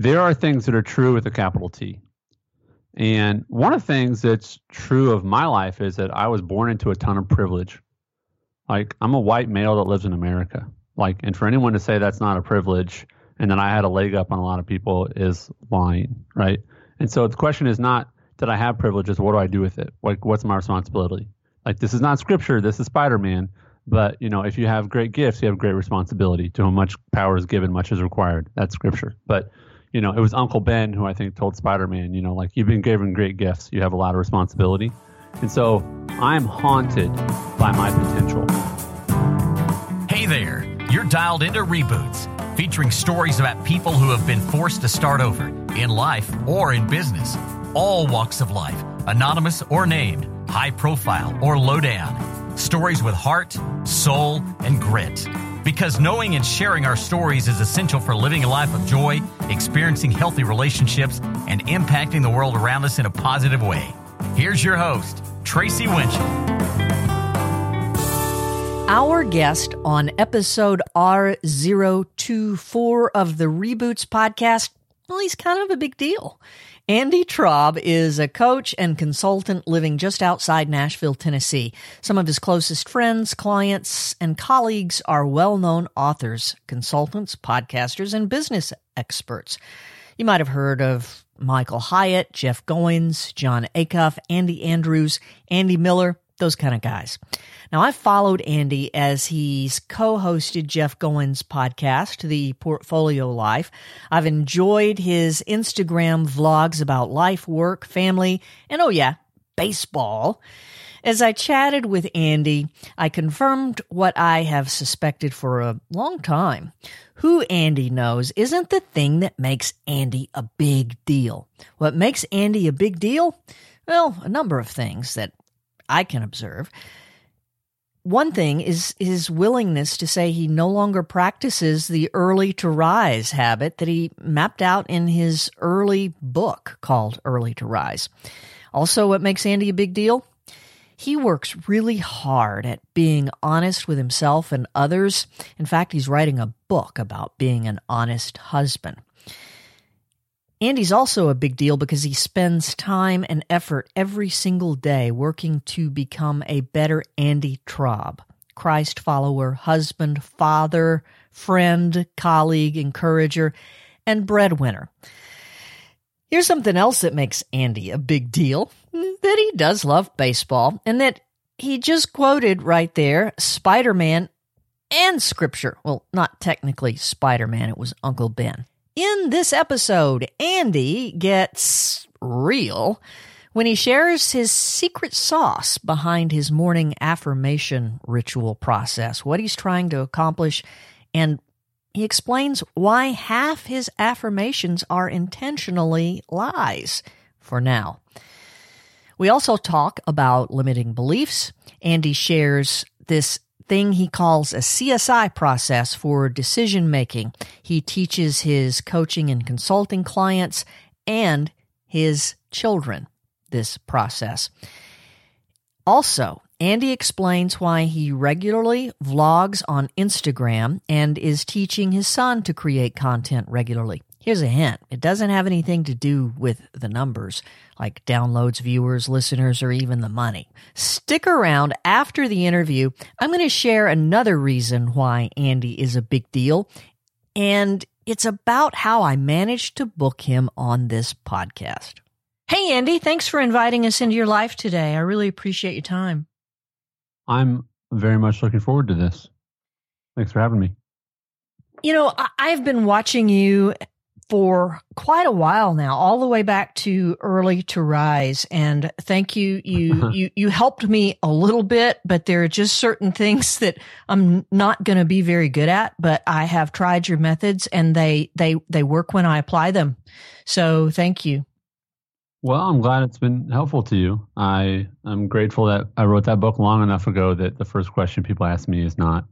there are things that are true with a capital T. And one of the things that's true of my life is that I was born into a ton of privilege. Like I'm a white male that lives in America. Like, and for anyone to say that's not a privilege and then I had a leg up on a lot of people is lying, right? And so the question is not that I have privileges, what do I do with it? Like, what's my responsibility? Like, this is not scripture, this is Spider Man. But, you know, if you have great gifts, you have great responsibility. To whom much power is given, much is required. That's scripture. But, you know, it was Uncle Ben who I think told Spider Man, you know, like, you've been given great gifts, you have a lot of responsibility. And so I'm haunted by my potential. Hey there, you're dialed into Reboots featuring stories about people who have been forced to start over in life or in business. All walks of life, anonymous or named, high profile or low down. Stories with heart, soul, and grit. Because knowing and sharing our stories is essential for living a life of joy, experiencing healthy relationships, and impacting the world around us in a positive way. Here's your host, Tracy Winchell. Our guest on episode R024 of the Reboots podcast, well, he's kind of a big deal. Andy Traub is a coach and consultant living just outside Nashville, Tennessee. Some of his closest friends, clients, and colleagues are well known authors, consultants, podcasters, and business experts. You might have heard of Michael Hyatt, Jeff Goins, Jon Acuff, Andy Andrews, Andy Miller, those kind of guys. Now, I've followed Andy as he's co hosted Jeff Goins' podcast, The Portfolio Life. I've enjoyed his Instagram vlogs about life, work, family, and oh, yeah, baseball. As I chatted with Andy, I confirmed what I have suspected for a long time. Who Andy knows isn't the thing that makes Andy a big deal. What makes Andy a big deal? Well, a number of things that I can observe. One thing is his willingness to say he no longer practices the early to rise habit that he mapped out in his early book called Early to Rise. Also, what makes Andy a big deal? He works really hard at being honest with himself and others. In fact, he's writing a book about being an honest husband. Andy's also a big deal because he spends time and effort every single day working to become a better Andy Traub, Christ follower, husband, father, friend, colleague, encourager, and breadwinner. Here's something else that makes Andy a big deal that he does love baseball and that he just quoted right there Spider Man and Scripture. Well, not technically Spider Man, it was Uncle Ben. In this episode, Andy gets real when he shares his secret sauce behind his morning affirmation ritual process, what he's trying to accomplish, and he explains why half his affirmations are intentionally lies for now. We also talk about limiting beliefs. Andy shares this thing he calls a CSI process for decision making. He teaches his coaching and consulting clients and his children this process. Also, Andy explains why he regularly vlogs on Instagram and is teaching his son to create content regularly. Here's a hint it doesn't have anything to do with the numbers, like downloads, viewers, listeners, or even the money. Stick around after the interview. I'm going to share another reason why Andy is a big deal, and it's about how I managed to book him on this podcast. Hey, Andy, thanks for inviting us into your life today. I really appreciate your time. I'm very much looking forward to this. Thanks for having me. You know, I've been watching you for quite a while now, all the way back to early to rise. And thank you. You, you, you helped me a little bit, but there are just certain things that I'm not going to be very good at, but I have tried your methods and they, they, they work when I apply them. So thank you. Well, I'm glad it's been helpful to you. I am grateful that I wrote that book long enough ago that the first question people ask me is not,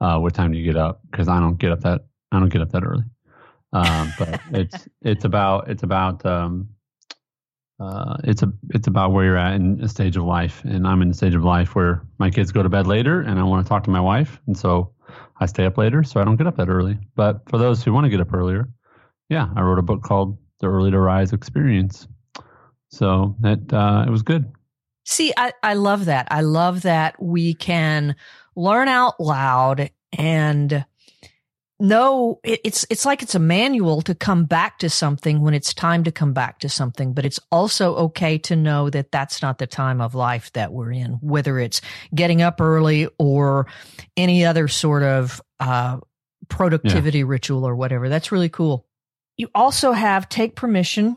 uh, what time do you get up? Cause I don't get up that, I don't get up that early. Um, but it's it's about it's about um, uh, it's a it's about where you're at in a stage of life, and I'm in a stage of life where my kids go to bed later, and I want to talk to my wife, and so I stay up later, so I don't get up that early. But for those who want to get up earlier, yeah, I wrote a book called The Early to Rise Experience. So that uh, it was good. See, I, I love that. I love that we can learn out loud and it, it's it's like it's a manual to come back to something when it's time to come back to something but it's also okay to know that that's not the time of life that we're in whether it's getting up early or any other sort of uh, productivity yeah. ritual or whatever that's really cool you also have take permission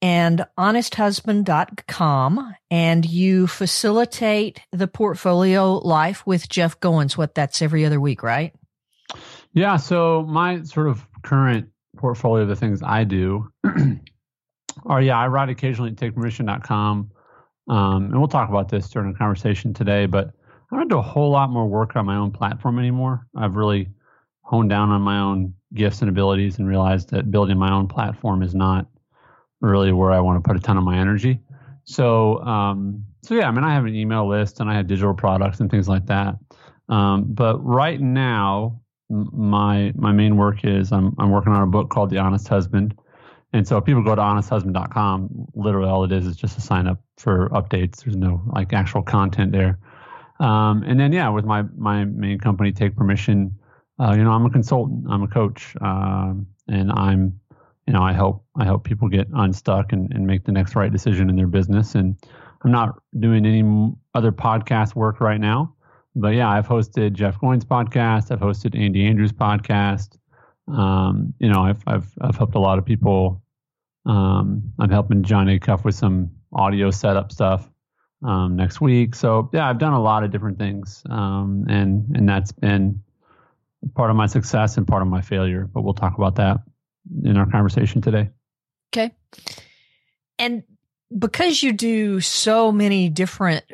and honesthusband.com and you facilitate the portfolio life with Jeff Goins. What that's every other week, right? Yeah. So my sort of current portfolio of the things I do are, yeah, I write occasionally at takepermission.com. Um, and we'll talk about this during the conversation today, but I don't do a whole lot more work on my own platform anymore. I've really honed down on my own gifts and abilities and realized that building my own platform is not really where I want to put a ton of my energy. So, um, so yeah, I mean, I have an email list and I have digital products and things like that. Um, but right now, my my main work is I'm I'm working on a book called The Honest Husband, and so if people go to honesthusband.com, literally all it is is just to sign up for updates. There's no like actual content there. Um, and then yeah, with my my main company, Take Permission, uh, you know, I'm a consultant, I'm a coach, um, and I'm you know, I help I help people get unstuck and, and make the next right decision in their business. And I'm not doing any other podcast work right now, but yeah, I've hosted Jeff Goins' podcast. I've hosted Andy Andrews' podcast. Um, you know, I've I've I've helped a lot of people. Um, I'm helping Jon Acuff with some audio setup stuff um, next week. So yeah, I've done a lot of different things, um, and and that's been part of my success and part of my failure. But we'll talk about that in our conversation today. Okay. And because you do so many different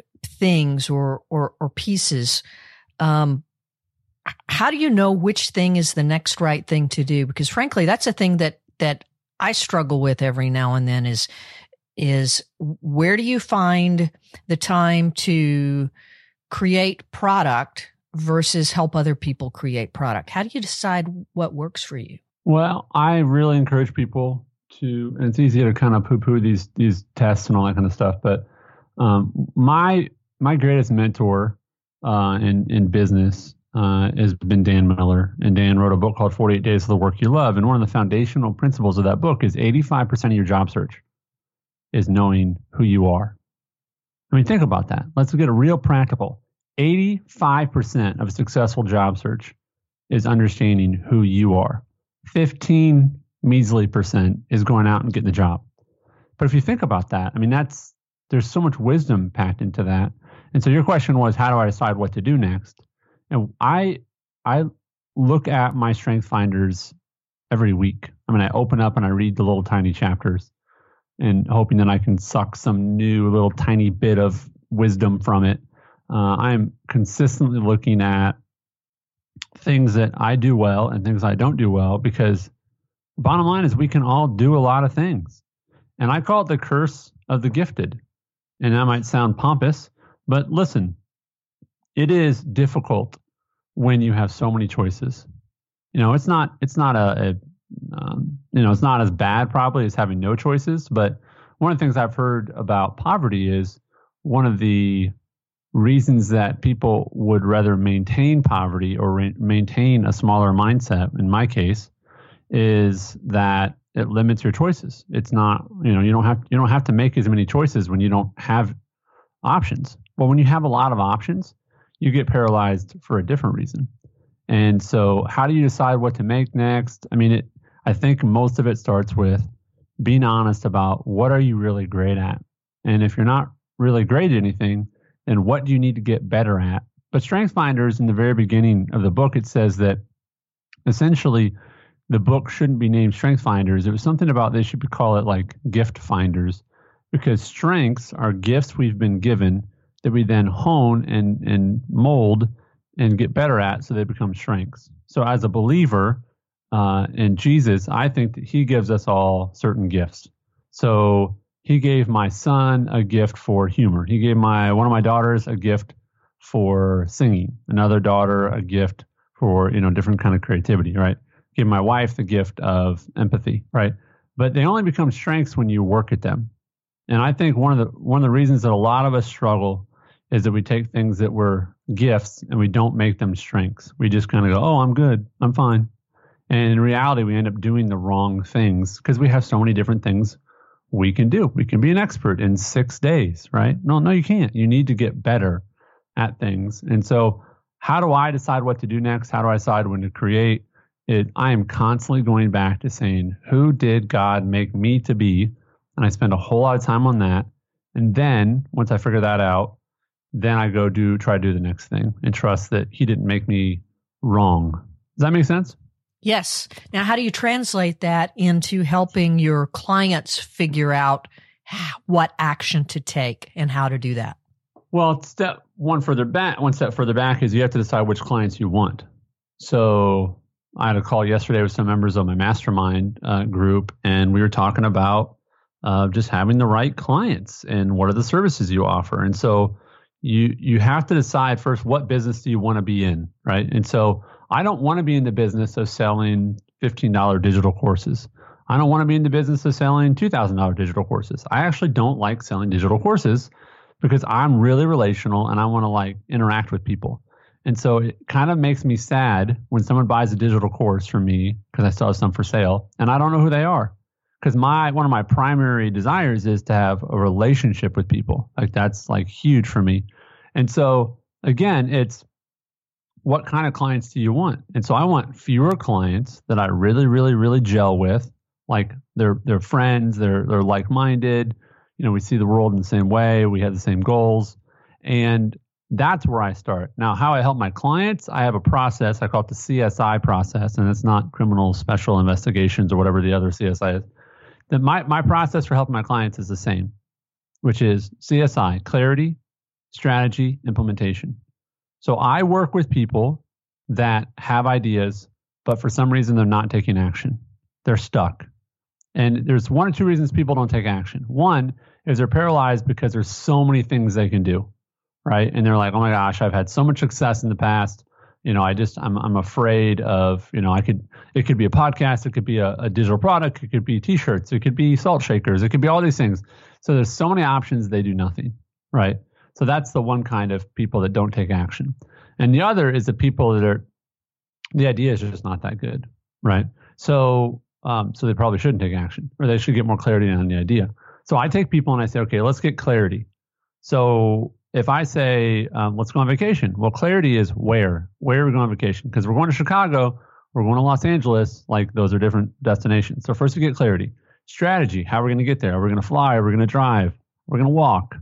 things or or, or pieces, um, how do you know which thing is the next right thing to do? Because frankly, that's a thing that that I struggle with every now and then. Is is where do you find the time to create product versus help other people create product? How do you decide what works for you? Well, I really encourage people to, and it's easy to kind of poo-poo these these tests and all that kind of stuff. But um, my my greatest mentor uh, in in business uh, has been Dan Miller, and Dan wrote a book called 48 Days of the Work You Love. And one of the foundational principles of that book is 85% of your job search is knowing who you are. I mean, think about that. Let's get a real practical. 85% of a successful job search is understanding who you are. 15 measly percent is going out and getting the job. But if you think about that, I mean, that's there's so much wisdom packed into that. And so your question was, how do I decide what to do next? And I I look at my strength finders every week. I mean, I open up and I read the little tiny chapters and hoping that I can suck some new little tiny bit of wisdom from it. Uh, I'm consistently looking at things that I do well and things I don't do well because bottom line is we can all do a lot of things. And I call it the curse of the gifted. And that might sound pompous, but listen, it is difficult when you have so many choices. You know, it's not it's not a, a um, you know, it's not as bad probably as having no choices, but one of the things I've heard about poverty is one of the reasons that people would rather maintain poverty or re- maintain a smaller mindset in my case is that it limits your choices it's not you know you don't have you don't have to make as many choices when you don't have options but when you have a lot of options you get paralyzed for a different reason and so how do you decide what to make next i mean it i think most of it starts with being honest about what are you really great at and if you're not really great at anything and what do you need to get better at. But Strength Finders, in the very beginning of the book, it says that essentially the book shouldn't be named Strength Finders. It was something about they should call it like Gift Finders, because strengths are gifts we've been given that we then hone and and mold and get better at, so they become strengths. So as a believer uh, in Jesus, I think that He gives us all certain gifts. So he gave my son a gift for humor. He gave my one of my daughters a gift for singing. Another daughter a gift for you know different kind of creativity. Right. give my wife the gift of empathy, right? But they only become strengths when you work at them. And I think one of the one of the reasons that a lot of us struggle is that we take things that were gifts and we don't make them strengths. We just kind of go, "Oh, I'm good. I'm fine." And in reality, we end up doing the wrong things because we have so many different things we can do. We can be an expert in 6 days, right? No, no you can't. You need to get better at things. And so, how do I decide what to do next? How do I decide when to create? It, I am constantly going back to saying, who did God make me to be? And I spend a whole lot of time on that. And then once I figure that out, then I go do try to do the next thing and trust that he didn't make me wrong. Does that make sense? Yes. Now, how do you translate that into helping your clients figure out what action to take and how to do that? Well, step one further back, one step further back is you have to decide which clients you want. So I had a call yesterday with some members of my mastermind uh, group, and we were talking about uh, just having the right clients and what are the services you offer. And so you you have to decide first what business do you want to be in, right? And so I don't want to be in the business of selling $15 digital courses. I don't want to be in the business of selling $2,000 digital courses. I actually don't like selling digital courses because I'm really relational and I want to like interact with people. And so it kind of makes me sad when someone buys a digital course from me because I still have some for sale and I don't know who they are. Because my one of my primary desires is to have a relationship with people. Like that's like huge for me. And so again, it's what kind of clients do you want? And so I want fewer clients that I really, really, really gel with. Like they're they're friends, they're they're like minded, you know, we see the world in the same way, we have the same goals, and that's where I start. Now, how I help my clients, I have a process. I call it the CSI process, and it's not criminal special investigations or whatever the other CSI is. That my my process for helping my clients is the same, which is CSI: clarity, strategy, implementation. So I work with people that have ideas, but for some reason they're not taking action. They're stuck. And there's one or two reasons people don't take action. One is they're paralyzed because there's so many things they can do, right? And they're like, oh my gosh, I've had so much success in the past. You know, I just I'm I'm afraid of you know I could it could be a podcast, it could be a, a digital product, it could be t-shirts, it could be salt shakers, it could be all these things. So there's so many options they do nothing, right? So that's the one kind of people that don't take action. And the other is the people that are the idea is just not that good, right? So um, so they probably shouldn't take action, or they should get more clarity on the idea. So I take people and I say, okay, let's get clarity. So if I say, um, let's go on vacation, well, clarity is where. Where are we going on vacation? Because we're going to Chicago, we're going to Los Angeles. Like those are different destinations. So first we get clarity. Strategy. How are we going to get there? Are we going to fly? Are we going to drive? We're going to walk.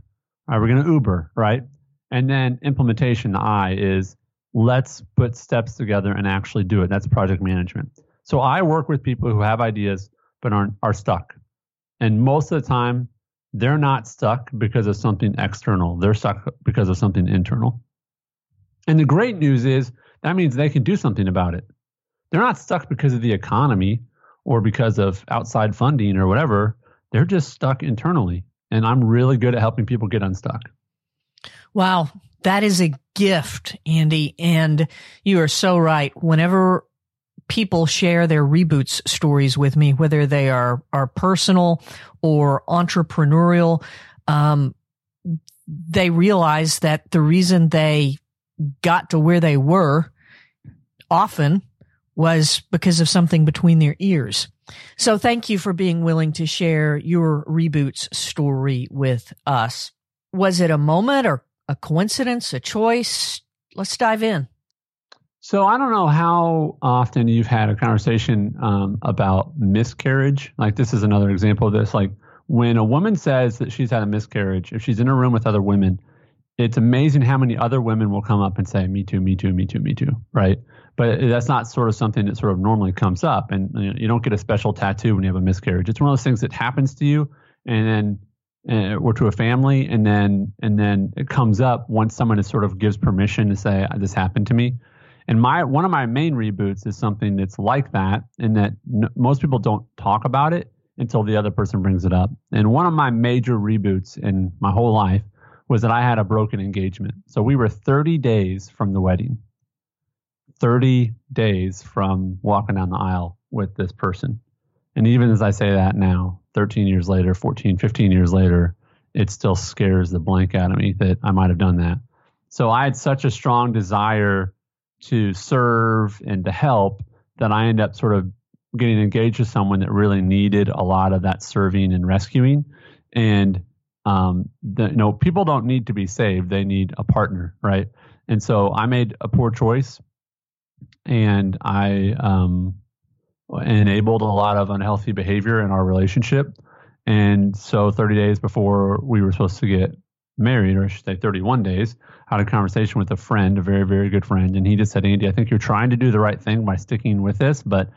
Uh, are we going to Uber? Right. And then implementation. The I is let's put steps together and actually do it. That's project management. So I work with people who have ideas but aren't are stuck. And most of the time they're not stuck because of something external. They're stuck because of something internal. And the great news is that means they can do something about it. They're not stuck because of the economy or because of outside funding or whatever. They're just stuck internally. And I'm really good at helping people get unstuck. Wow. That is a gift, Andy. And you are so right. Whenever people share their reboots stories with me, whether they are, are personal or entrepreneurial. Um, they realize that the reason they got to where they were often was because of something between their ears. So thank you for being willing to share your reboots story with us. Was it a moment or a coincidence, a choice? Let's dive in. So I don't know how often you've had a conversation um, about miscarriage. Like this is another example of this. Like when a woman says that she's had a miscarriage, if she's in a room with other women, it's amazing how many other women will come up and say, "Me too, me too, me too, me too." Right? But that's not sort of something that sort of normally comes up, and you, know, you don't get a special tattoo when you have a miscarriage. It's one of those things that happens to you, and then uh, or to a family, and then and then it comes up once someone is sort of gives permission to say, "This happened to me." And my one of my main reboots is something that's like that, in that n- most people don't talk about it until the other person brings it up. And one of my major reboots in my whole life was that I had a broken engagement. So we were 30 days from the wedding. 30 days from walking down the aisle with this person. And even as I say that now, 13 years later, 14, 15 years later, it still scares the blank out of me that I might have done that. So I had such a strong desire to serve and to help that I end up sort of getting engaged with someone that really needed a lot of that serving and rescuing. And um, the, you know, people don't need to be saved; they need a partner, right? And so I made a poor choice, and I um, enabled a lot of unhealthy behavior in our relationship. And so, 30 days before we were supposed to get married, or I should say 31 days, I had a conversation with a friend, a very, very good friend, and he just said, Andy, I think you're trying to do the right thing by sticking with this, but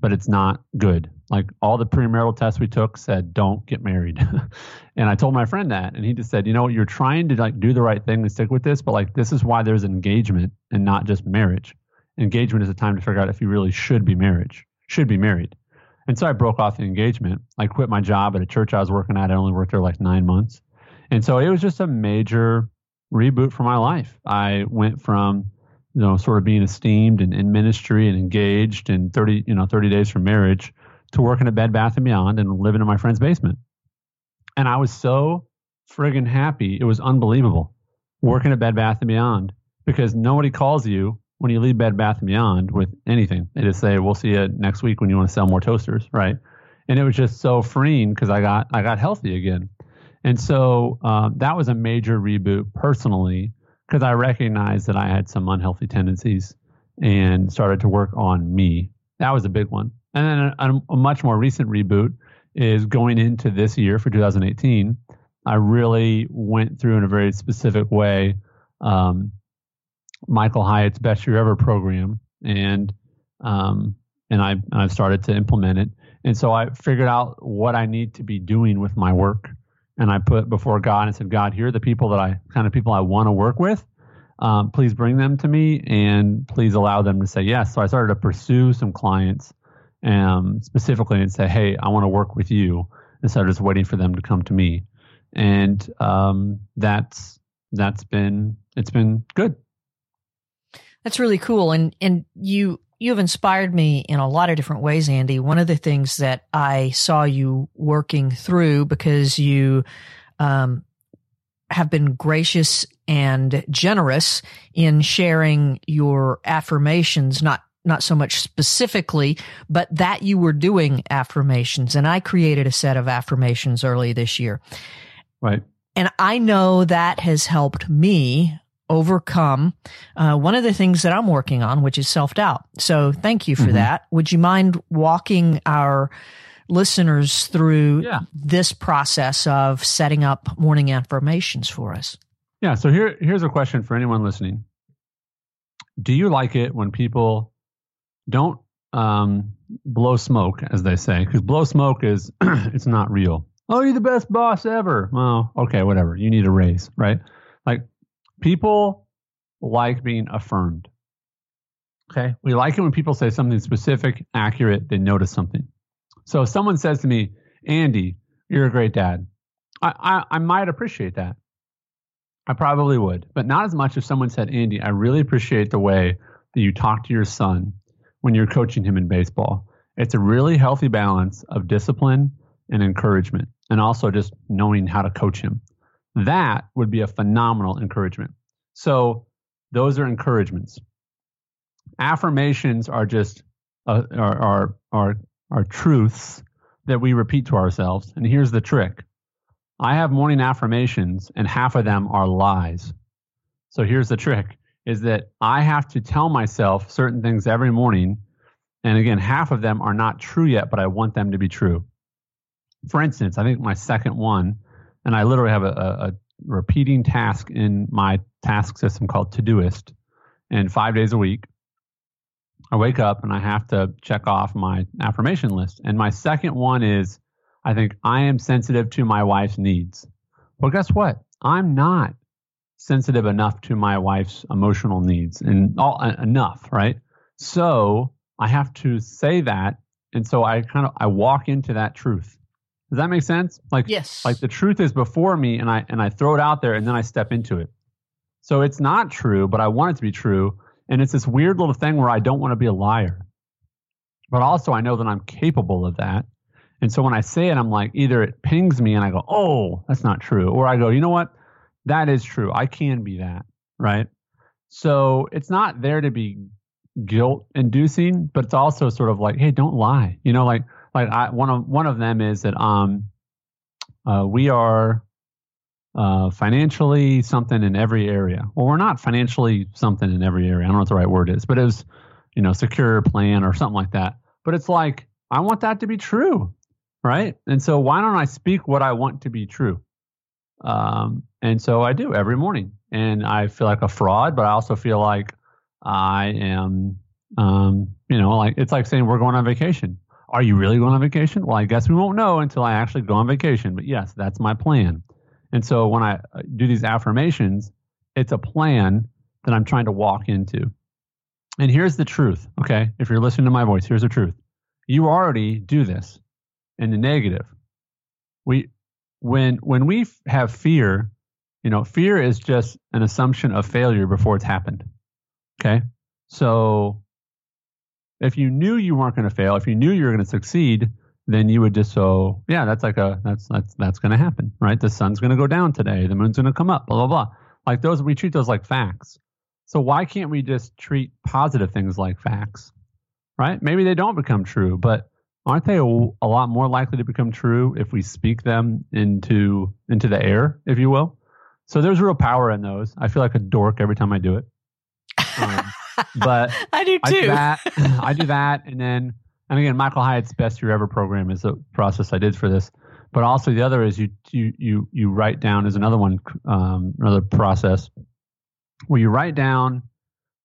but it's not good. Like all the premarital tests we took said, don't get married. and I told my friend that, and he just said, you know, what, you're trying to like do the right thing and stick with this, but like this is why there's engagement and not just marriage. Engagement is a time to figure out if you really should be marriage, should be married. And so I broke off the engagement. I quit my job at a church I was working at. I only worked there like nine months. And so it was just a major reboot for my life. I went from you know, sort of being esteemed and in ministry and engaged and 30, you know, 30 days from marriage to working at Bed Bath and Beyond and living in my friend's basement. And I was so friggin' happy. It was unbelievable working at Bed Bath and Beyond because nobody calls you when you leave Bed Bath and Beyond with anything. They just say, "We'll see you next week when you want to sell more toasters," right? And it was just so freeing because I got I got healthy again, and so um, that was a major reboot personally because I recognized that I had some unhealthy tendencies and started to work on me. That was a big one. And then a, a, much more recent reboot is going into this year for 2018. I really went through in a very specific way um, Michael Hyatt's Best Year Ever program, and um, and I I've started to implement it. And so I figured out what I need to be doing with my work and I put before God and said, God, here are the people that I kind of people I want to work with. Um, please bring them to me and please allow them to say yes. So I started to pursue some clients um, specifically and say, hey, I want to work with you instead of just waiting for them to come to me. And um, that's that's been it's been good. That's really cool. And and you you have inspired me in a lot of different ways, Andy. One of the things that I saw you working through because you um, have been gracious and generous in sharing your affirmations, not not so much specifically, but that you were doing affirmations. And I created a set of affirmations early this year. Right. And I know that has helped me overcome uh, one of the things that I'm working on, which is self doubt. So thank you for mm-hmm. that. Would you mind walking our listeners through yeah. this process of setting up morning affirmations for us? Yeah. So here, here's a question for anyone listening. Do you like it when people don't um, blow smoke, as they say? Because blow smoke is it's not real. Oh, you're the best boss ever. Well, okay, whatever. You need a raise, right? Like People like being affirmed. Okay. We like it when people say something specific, accurate, they notice something. So if someone says to me, Andy, you're a great dad, I, I, I might appreciate that. I probably would, but not as much if someone said, Andy, I really appreciate the way that you talk to your son when you're coaching him in baseball. It's a really healthy balance of discipline and encouragement, and also just knowing how to coach him. That would be a phenomenal encouragement. So those are encouragements. Affirmations are just uh, are, are are are truths that we repeat to ourselves. And here's the trick: I have morning affirmations, and half of them are lies. So here's the trick: is that I have to tell myself certain things every morning, and again, half of them are not true yet, but I want them to be true. For instance, I think my second one and I literally have a, a, repeating task in my task system called Todoist. And five days a week, I wake up and I have to check off my affirmation list. And my second one is I think I am sensitive to my wife's needs. Well, guess what? I'm not sensitive enough to my wife's emotional needs and all enough, right? So I have to say that. And so I kind of I walk into that truth. Does that make sense? Like yes. like the truth is before me and I and I throw it out there and then I step into it. So it's not true, but I want it to be true. And it's this weird little thing where I don't want to be a liar. But also, I know that I'm capable of that. And so when I say it, I'm like, either it pings me and I go, oh, that's not true. Or I go, you know what? That is true. I can be that. Right. So it's not there to be guilt inducing, but it's also sort of like, hey, don't lie. You know, like, like I, one of one of them is that um uh, we are uh, financially something in every area. Well, we're not financially something in every area. I don't know what the right word is, but it was, you know, secure plan or something like that. But it's like, I want that to be true, right? And so why don't I speak what I want to be true? Um, and so I do every morning. And I feel like a fraud, but I also feel like I am, um, you know, like it's like saying we're going on vacation. Are you really going on vacation? Well, I guess we won't know until I actually go on vacation. But yes, that's my plan. And so when I uh, do these affirmations, it's a plan that I'm trying to walk into. And here's the truth, okay? If you're listening to my voice, here's the truth. You already do this in the negative. We when when we have fear, you know, fear is just an assumption of failure before it's happened. Okay? So if you knew you weren't going to fail, if you knew you were going to succeed, then you would just so yeah, that's like a that's that's that's going to happen, right? The sun's going to go down today, the moon's going to come up, blah blah blah. Like those, we treat those like facts. So why can't we just treat positive things like facts, right? Maybe they don't become true, but aren't they a, a lot more likely to become true if we speak them into into the air, if you will? So there's real power in those. I feel like a dork every time I do it. Um, but I do too. I do that. I do that, and then and again, Michael Hyatt's best year ever program is a process I did for this. But also the other is you you you you write down is another one um, another process where you write down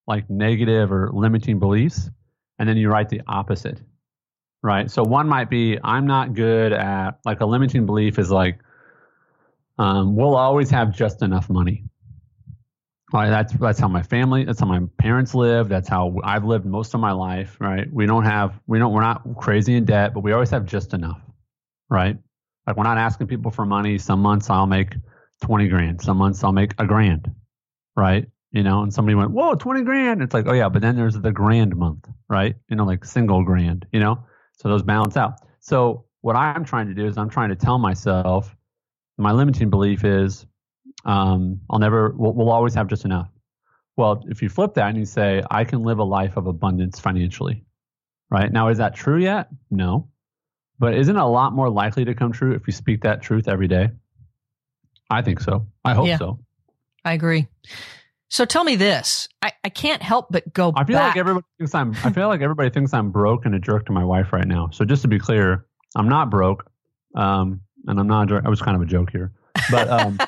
like negative or limiting beliefs, and then you write the opposite. Right. So one might be I'm not good at like a limiting belief is like um, we'll always have just enough money. Right, that's that's how my family, that's how my parents live. That's how I've lived most of my life. Right, we don't have, we don't, we're not crazy in debt, but we always have just enough. Right, like we're not asking people for money. Some months I'll make twenty grand. Some months I'll make a grand. Right, you know. And somebody went, "Whoa, twenty grand!" It's like, oh yeah, but then there's the grand month. Right, you know, like single grand. You know, so those balance out. So what I'm trying to do is I'm trying to tell myself my limiting belief is um, I'll never, we'll, we'll always have just enough. Well, if you flip that and you say, I can live a life of abundance financially, right? Now, is that true yet? No. But isn't it a lot more likely to come true if you speak that truth every day? I think so. I hope yeah, so. I agree. So tell me this. I, I can't help but go I feel back. like everybody thinks I'm I feel like everybody thinks I'm broke and a jerk to my wife right now. So just to be clear, I'm not broke. Um, and I'm not a jerk. I was kind of a joke here. But um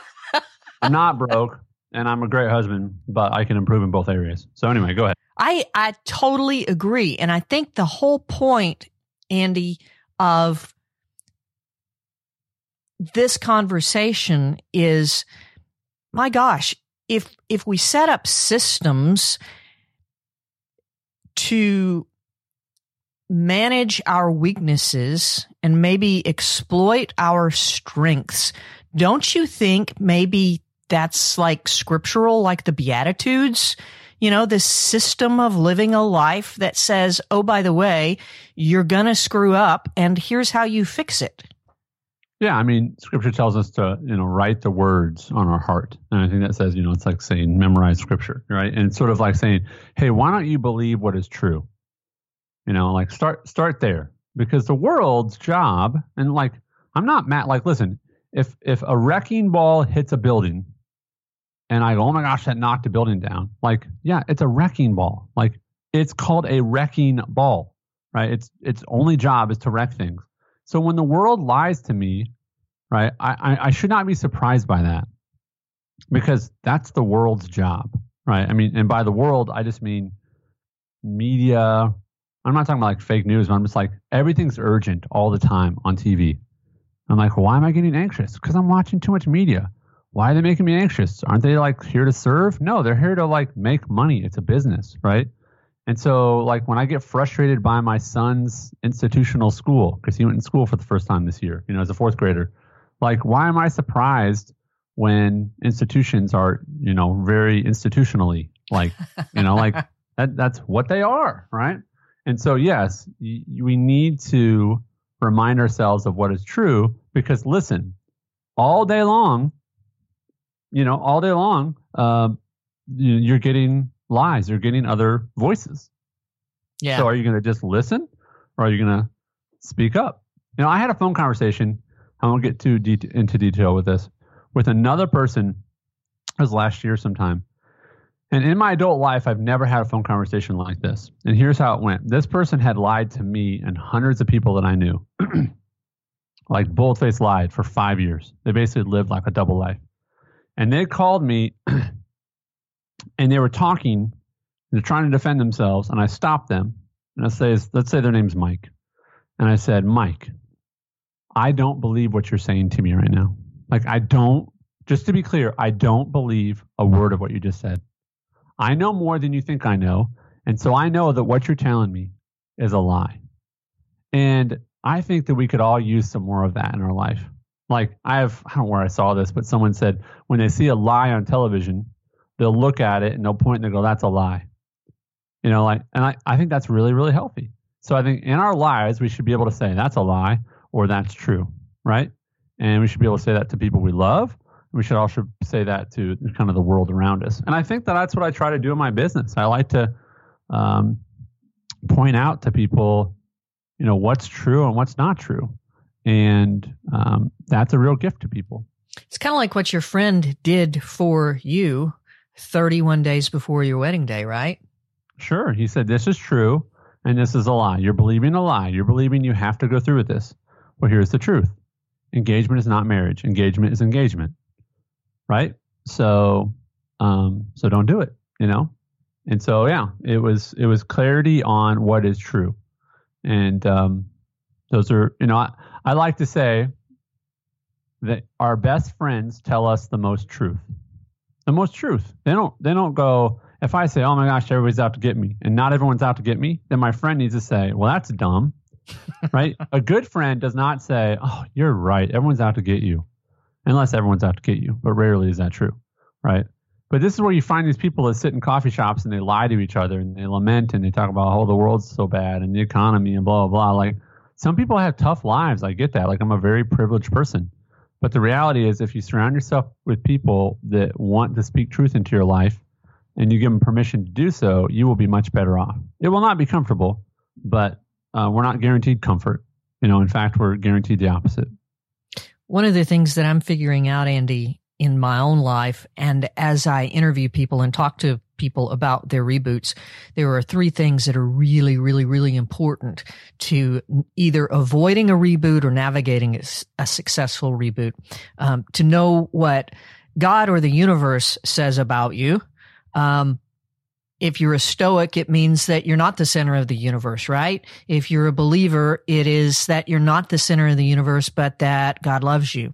I'm not broke and I'm a great husband, but I can improve in both areas. So anyway, go ahead. I I totally agree, and I think the whole point, Andy, of this conversation is, my gosh, if if we set up systems to manage our weaknesses and maybe exploit our strengths, don't you think maybe that's like scriptural, like the Beatitudes. You know, this system of living a life that says, oh, by the way, you're going to screw up and here's how you fix it. Yeah, I mean, scripture tells us to, you know, write the words on our heart. And I think that says, you know, it's like saying memorize scripture, right? And it's sort of like saying, hey, why don't you believe what is true? You know, like start start there. Because the world's job, and like I'm not mad like listen, if if a wrecking ball hits a building, and I go, oh my gosh, that knocked a building down. Like, yeah, it's a wrecking ball. Like, it's called a wrecking ball, right? Its its only job is to wreck things. So when the world lies to me, right, I, I, I should not be surprised by that because that's the world's job, right? I mean, and by the world, I just mean media. I'm not talking about like fake news. But I'm just like everything's urgent all the time on TV. I'm like, why am I getting anxious? Because I'm watching too much media why are they making me anxious? Aren't they like here to serve? No, they're here to like make money. It's a business, right? And so, like, when I get frustrated by my son's institutional school, because he went in school for the first time this year, you know, as a fourth grader, like, why am I surprised when institutions are, you know, very institutionally like, you know, like, That, that's what they are, right? And so, yes, y- we need to remind ourselves of what is true because listen, all day long, you know, all day long, uh, you're getting lies, you're getting other voices. Yeah. So are you going to just listen or are you going to speak up? You know, I had a phone conversation. I won't get too de- into detail with this with another person. It was last year sometime. And in my adult life, I've never had a phone conversation like this. And here's how it went. This person had lied to me and hundreds of people that I knew. like bold faced lied for five years. They basically lived like a double life. And they called me and they were talking, they're trying to defend themselves, and I stopped them. And I say, let's say their name's Mike. And I said, Mike, I don't believe what you're saying to me right now. Like, I don't, just to be clear, I don't believe a word of what you just said. I know more than you think I know. And so I know that what you're telling me is a lie. And I think that we could all use some more of that in our life. Like, I have, I don't know where I saw this, but someone said when they see a lie on television, they'll look at it and they'll point and they go, that's a lie. You know, like, and I, I think that's really, really healthy. So I think in our lives, we should be able to say that's a lie or that's true, right? And we should be able to say that to people we love. We should also say that to kind of the world around us. And I think that that's what I try to do in my business. I like to um, point out to people, you know, what's true and what's not true. And um, that's a real gift to people. It's kind of like what your friend did for you 31 days before your wedding day, right? Sure. He said, This is true and this is a lie. You're believing a lie. You're believing you have to go through with this. Well, here's the truth engagement is not marriage, engagement is engagement, right? So, um, so don't do it, you know? And so, yeah, it was, it was clarity on what is true. And, um, those are, you know, I, I like to say that our best friends tell us the most truth the most truth. They don't they don't go if I say, "Oh my gosh, everybody's out to get me," and not everyone's out to get me, then my friend needs to say, "Well, that's dumb." right? A good friend does not say, "Oh, you're right. Everyone's out to get you." Unless everyone's out to get you, but rarely is that true, right? But this is where you find these people that sit in coffee shops and they lie to each other and they lament and they talk about, "Oh, the world's so bad and the economy and blah blah blah." Like some people have tough lives. I get that. Like I'm a very privileged person. But the reality is, if you surround yourself with people that want to speak truth into your life and you give them permission to do so, you will be much better off. It will not be comfortable, but uh, we're not guaranteed comfort. You know, in fact, we're guaranteed the opposite. One of the things that I'm figuring out, Andy, in my own life, and as I interview people and talk to people about their reboots, there are three things that are really, really, really important to either avoiding a reboot or navigating a, successful reboot. Um, to know what God or the universe says about you. Um, if you're a stoic, it means that you're not the center of the universe, right? If you're a believer, it is that you're not the center of the universe, but that God loves you.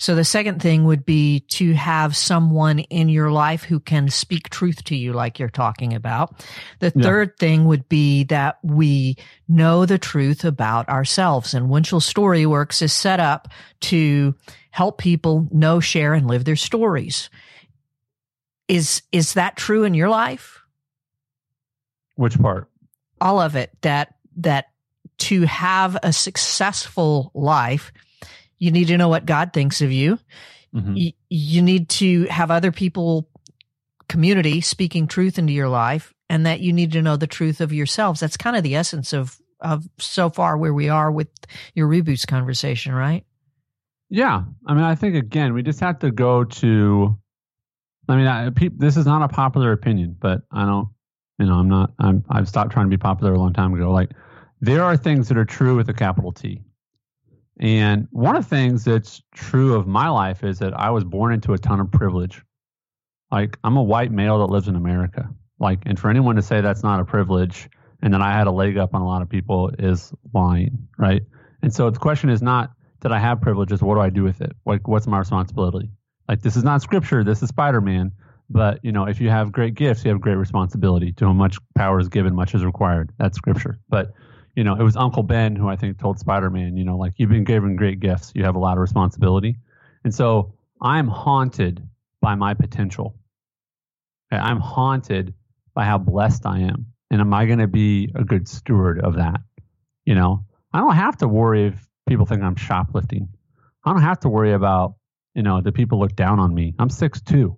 So the second thing would be to have someone in your life who can speak truth to you, like you're talking about. The Yeah. third thing would be that we know the truth about ourselves. And Winchell Story Works is set up to help people know, share, and live their stories. Is, is that true in your life? Which part? all of it that that to have a successful life you need to know what god thinks of you Mhm. you, you need to have other people community speaking truth into your life and that you need to know the truth of yourselves that's kind of the essence of of so far where we are with your reboots conversation right Yeah, I mean, I think again, we just have to go to. I mean, I, pe- this is not a popular opinion, but I don't. You know, I'm not. I'm. I've stopped trying to be popular a long time ago. Like, there are things that are true with a capital T, and one of the things that's true of my life is that I was born into a ton of privilege. Like, I'm a white male that lives in America. Like, and for anyone to say that's not a privilege and that I had a leg up on a lot of people is lying, right? And so the question is not that I have privileges. What do I do with it? Like, what's my responsibility? Like, this is not scripture. This is Spider Man. But you know, if you have great gifts, you have great responsibility. To whom much power is given, much is required. That's scripture. But you know, it was Uncle Ben who I think told Spider Man, you know, like you've been given great gifts, you have a lot of responsibility. And so I'm haunted by my potential. Okay, I'm haunted by how blessed I am. And am I going to be a good steward of that? You know, I don't have to worry if people think I'm shoplifting. I don't have to worry about, you know, the people look down on me. I'm six two.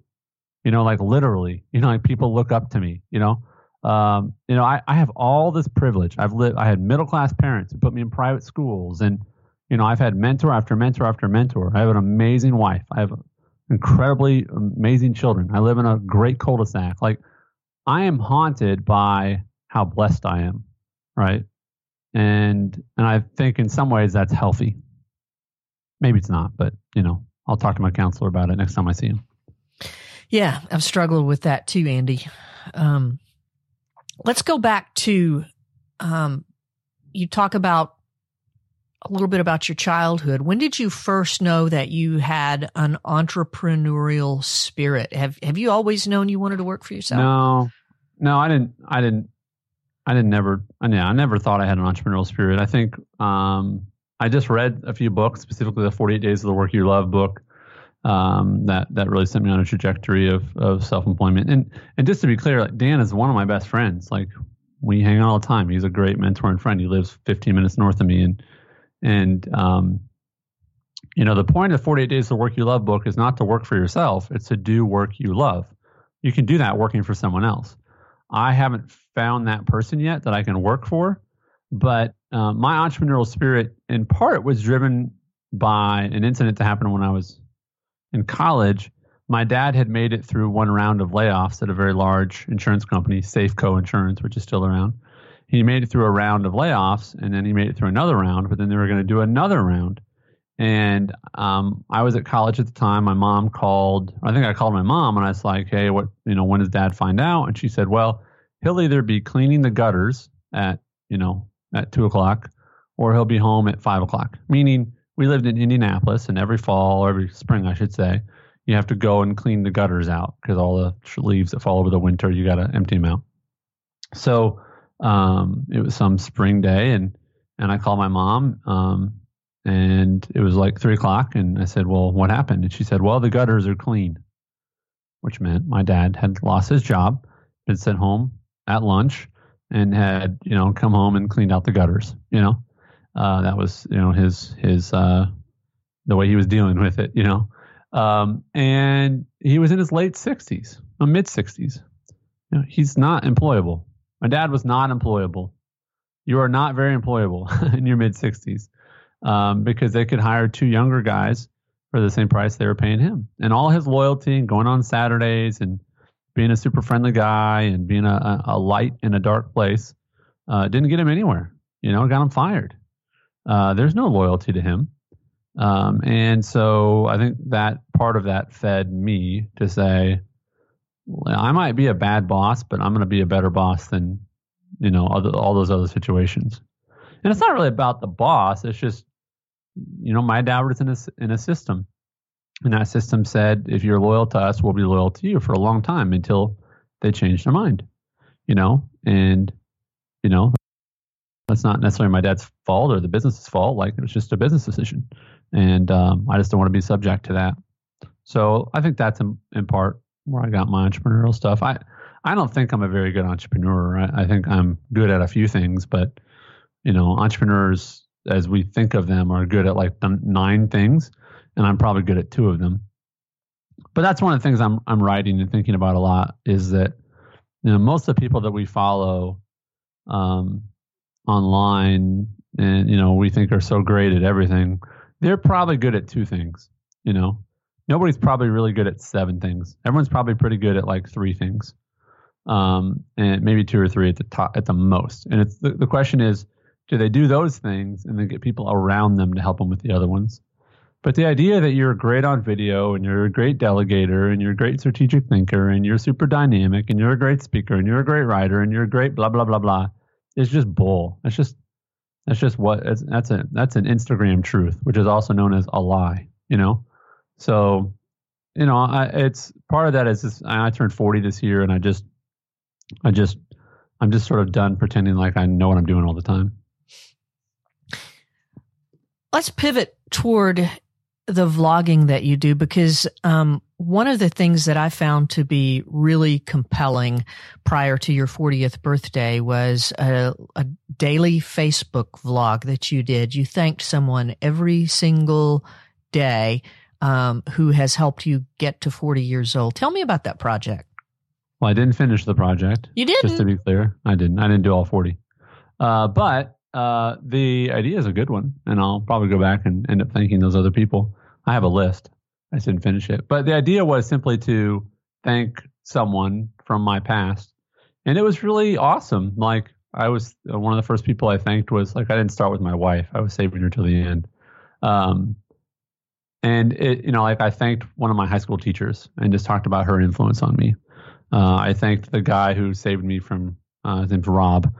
You know, like literally, you know, like people look up to me, you know. Um, you know, I, I have all this privilege. I've lived I had middle class parents who put me in private schools and you know, I've had mentor after mentor after mentor. I have an amazing wife. I have incredibly amazing children. I live in a great cul-de-sac. Like I am haunted by how blessed I am, right? And and I think in some ways that's healthy. Maybe it's not, but you know, I'll talk to my counselor about it next time I see him. Yeah, I've struggled with that too, Andy. Um, let's go back to um, you talk about a little bit about your childhood. When did you first know that you had an entrepreneurial spirit? Have Have you always known you wanted to work for yourself? No, no, I didn't. I didn't. I didn't never. I, yeah, I never thought I had an entrepreneurial spirit. I think um, I just read a few books, specifically the Forty Eight Days of the Work You Love book. Um, that that really sent me on a trajectory of of self employment. And and just to be clear, like Dan is one of my best friends. Like we hang out all the time. He's a great mentor and friend. He lives 15 minutes north of me, and and um, you know, the point of 48 Days the Work You Love book is not to work for yourself, it's to do work you love. You can do that working for someone else. I haven't found that person yet that I can work for, but uh, my entrepreneurial spirit, in part, was driven by an incident that happened when I was in college. My dad had made it through one round of layoffs at a very large insurance company, Safeco Insurance, which is still around he made it through a round of layoffs and then he made it through another round, but then they were going to do another round. And um, I was at college at the time. My mom called. I think I called my mom and I was like, "Hey, what? You know, when does Dad find out?" And she said, "Well, he'll either be cleaning the gutters at you know at two o'clock, or he'll be home at five o'clock." Meaning, we lived in Indianapolis, and every fall or every spring, I should say, you have to go and clean the gutters out because all the leaves that fall over the winter, you got to empty them out. So um, it was some spring day, and and I called my mom, um, and it was like three o'clock, and I said, "Well, what happened?" And she said, "Well, the gutters are clean," which meant my dad had lost his job, been sent home at lunch, and had you know come home and cleaned out the gutters. You know, uh, that was you know his his uh, the way he was dealing with it. You know, um, and he was in his late sixties, mid sixties. You know, he's not employable. My dad was not employable. You are not very employable in your mid 60s um, because they could hire two younger guys for the same price they were paying him. And all his loyalty and going on Saturdays and being a super friendly guy and being a, a light in a dark place uh, didn't get him anywhere. You know, got him fired. Uh, there's no loyalty to him. Um, and so I think that part of that fed me to say, I might be a bad boss, but I'm going to be a better boss than you know other, all those other situations. And it's not really about the boss. It's just you know my dad was in a in a system, and that system said if you're loyal to us, we'll be loyal to you for a long time until they change their mind. You know, and you know that's not necessarily my dad's fault or the business's fault. Like it was just a business decision, and um, I just don't want to be subject to that. So I think that's in, in part where I got my entrepreneurial stuff. I I don't think I'm a very good entrepreneur. I, I think I'm good at a few things, but you know, entrepreneurs as we think of them are good at like the nine things, and I'm probably good at two of them. But that's one of the things I'm I'm writing and thinking about a lot is that you know most of the people that we follow um, online and you know we think are so great at everything, they're probably good at two things. You know, nobody's probably really good at seven things. Everyone's probably pretty good at like three things, um, and maybe two or three at the top at the most. And it's the, the question is, do they do those things and then get people around them to help them with the other ones? But the idea that you're great on video and you're a great delegator and you're a great strategic thinker and you're super dynamic and you're a great speaker and you're a great writer and you're a great blah blah blah blah is just bull. That's just that's just what that's a that's an Instagram truth, which is also known as a lie. You know, so, you know, I, it's part of that is just, I turned 40 this year and I just, I just, I'm just sort of done pretending like I know what I'm doing all the time. Let's pivot toward the vlogging that you do because um, one of the things that I found to be really compelling prior to your 40th birthday was a, a daily Facebook vlog that you did. You thanked someone every single day um, who has helped you get to 40 years old. Tell me about that project. Well, I didn't finish the project. You didn't? Just to be clear, I didn't. I didn't do all 40. Uh, but uh, the idea is a good one, and I'll probably go back and end up thanking those other people. I have a list. I just didn't finish it. But the idea was simply to thank someone from my past. And it was really awesome. Like, I was uh, one of the first people I thanked was like, I didn't start with my wife, I was saving her till the end. Um, and it, you know, like I thanked one of my high school teachers and just talked about her influence on me. Uh, I thanked the guy who saved me from, uh, his name's Rob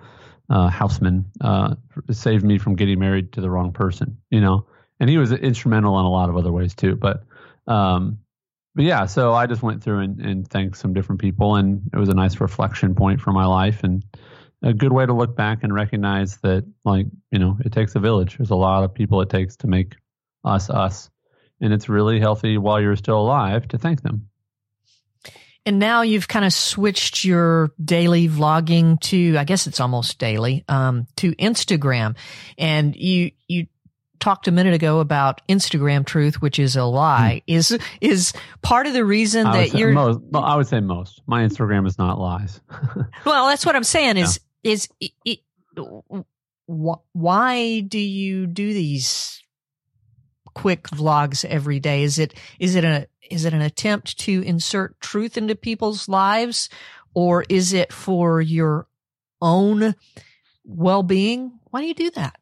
uh, Houseman, uh, saved me from getting married to the wrong person, you know, and he was instrumental in a lot of other ways too. But, um, but yeah, so I just went through and, and thanked some different people, and it was a nice reflection point for my life and a good way to look back and recognize that, like, you know, it takes a village. There's a lot of people it takes to make us us, and it's really healthy while you're still alive to thank them. And now you've kind of switched your daily vlogging to, I guess it's almost daily, um, to Instagram. And you, you talked a minute ago about Instagram truth, which is a lie, hmm. is, is part of the reason that you're. Most, well, I would say most. My Instagram is not lies. well, that's what I'm saying is, yeah. is, it, it, why do you do these quick vlogs every day? Is it, is it a, is it an attempt to insert truth into people's lives or is it for your own well-being? Why do you do that?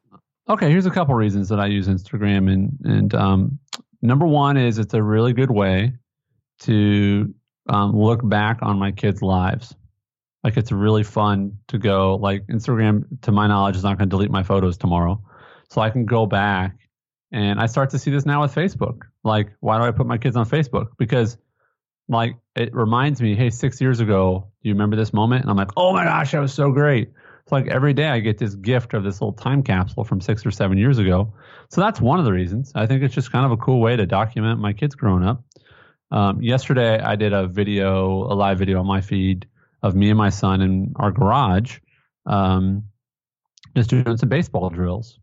Okay, here's a couple reasons that I use Instagram and and um, number one is it's a really good way to um, look back on my kids' lives. Like it's really fun to go like Instagram to my knowledge is not going to delete my photos tomorrow. So I can go back and I start to see this now with Facebook. Like, why do I put my kids on Facebook? Because like it reminds me, hey, six years ago, do you remember this moment? And I'm like, oh my gosh, that was so great. It's like every day I get this gift of this little time capsule from six or seven years ago. So that's one of the reasons. I think it's just kind of a cool way to document my kids growing up. Um, yesterday, I did a video, a live video on my feed of me and my son in our garage, um, just doing some baseball drills.